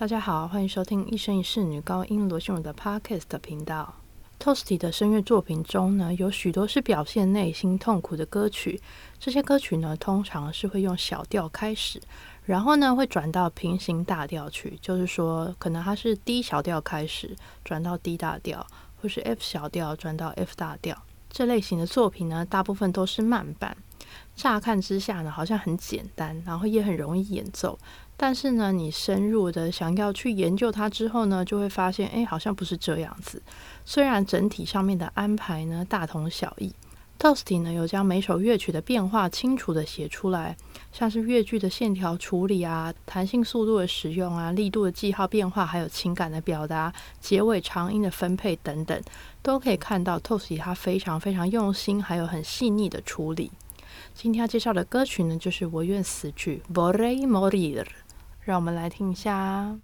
大家好，欢迎收听一生一世女高音罗秀荣的 Podcast 频道。Toasty 的声乐作品中呢，有许多是表现内心痛苦的歌曲。这些歌曲呢，通常是会用小调开始，然后呢，会转到平行大调去。就是说，可能它是 D 小调开始，转到 D 大调，或是 F 小调转到 F 大调。这类型的作品呢，大部分都是慢板。乍看之下呢，好像很简单，然后也很容易演奏。但是呢，你深入的想要去研究它之后呢，就会发现，哎，好像不是这样子。虽然整体上面的安排呢大同小异，Toasty 呢有将每首乐曲的变化清楚的写出来，像是乐句的线条处理啊、弹性速度的使用啊、力度的记号变化，还有情感的表达、结尾长音的分配等等，都可以看到 Toasty 他非常非常用心，还有很细腻的处理。今天要介绍的歌曲呢，就是《我愿死去》（Vorrei Morir）。让我们来听一下。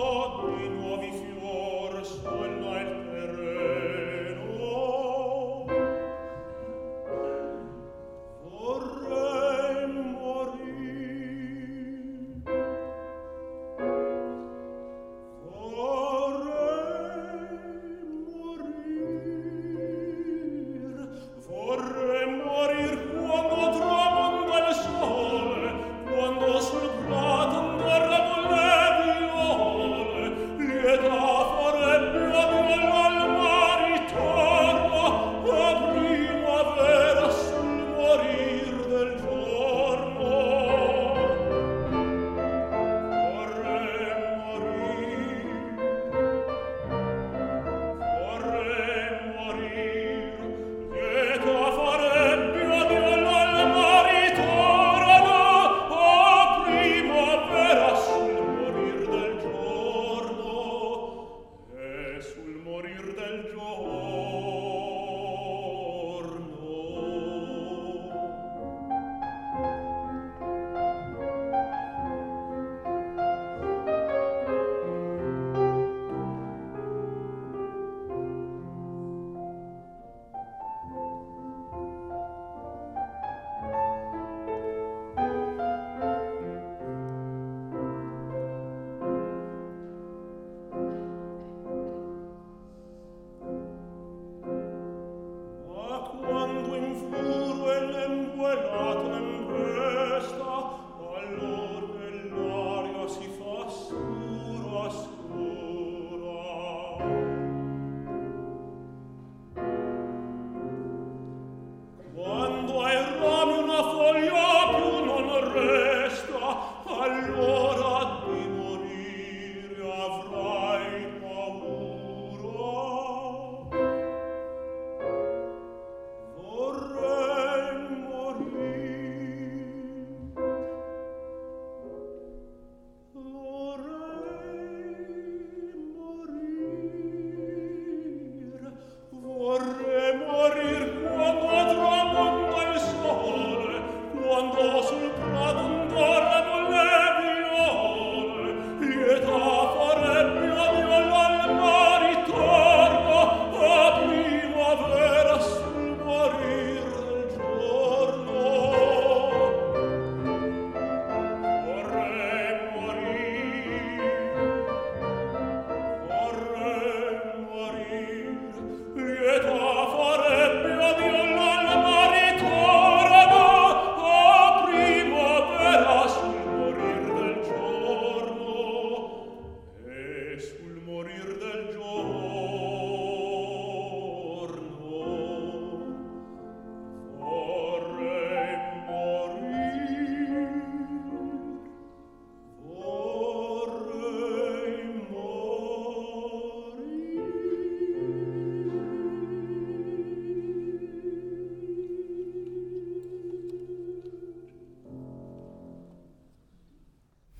di nuovi fiori. sul morir del giorno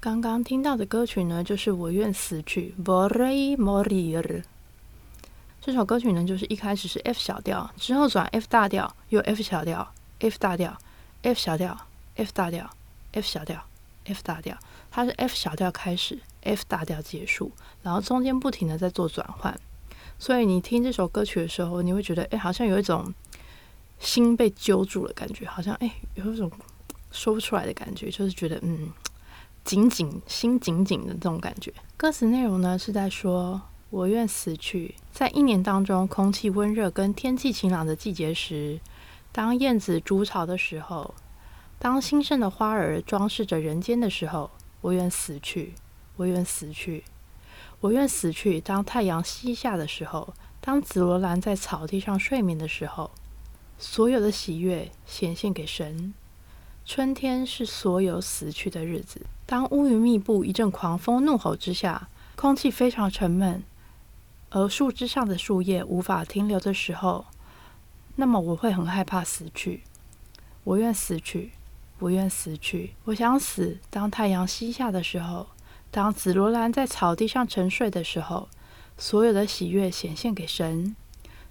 刚刚听到的歌曲呢，就是《我愿死去》（Vorrei Morir）。这首歌曲呢，就是一开始是 F 小调，之后转 F 大调，又 F 小调，F 大调，F 小调，F 大调，F 小调，F 大调。它是 F 小调开始，F 大调结束，然后中间不停的在做转换。所以你听这首歌曲的时候，你会觉得，哎，好像有一种心被揪住了感觉，好像哎，有一种说不出来的感觉，就是觉得嗯。紧紧心紧紧的这种感觉。歌词内容呢是在说：“我愿死去，在一年当中，空气温热跟天气晴朗的季节时，当燕子筑巢的时候，当兴盛的花儿装饰着人间的时候，我愿死去，我愿死去，我愿死去。当太阳西下的时候，当紫罗兰在草地上睡眠的时候，所有的喜悦显现给神。春天是所有死去的日子。”当乌云密布、一阵狂风怒吼之下，空气非常沉闷，而树枝上的树叶无法停留的时候，那么我会很害怕死去。我愿死去，我愿死去，我想死。当太阳西下的时候，当紫罗兰在草地上沉睡的时候，所有的喜悦显现给神。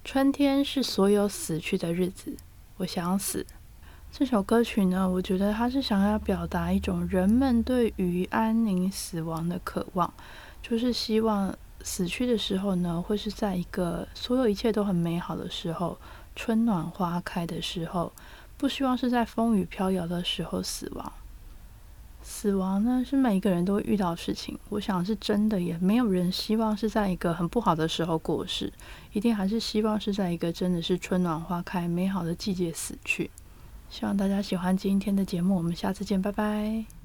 春天是所有死去的日子，我想死。这首歌曲呢，我觉得它是想要表达一种人们对于安宁死亡的渴望，就是希望死去的时候呢，会是在一个所有一切都很美好的时候，春暖花开的时候，不希望是在风雨飘摇的时候死亡。死亡呢，是每一个人都会遇到的事情，我想是真的，也没有人希望是在一个很不好的时候过世，一定还是希望是在一个真的是春暖花开、美好的季节死去。希望大家喜欢今天的节目，我们下次见，拜拜。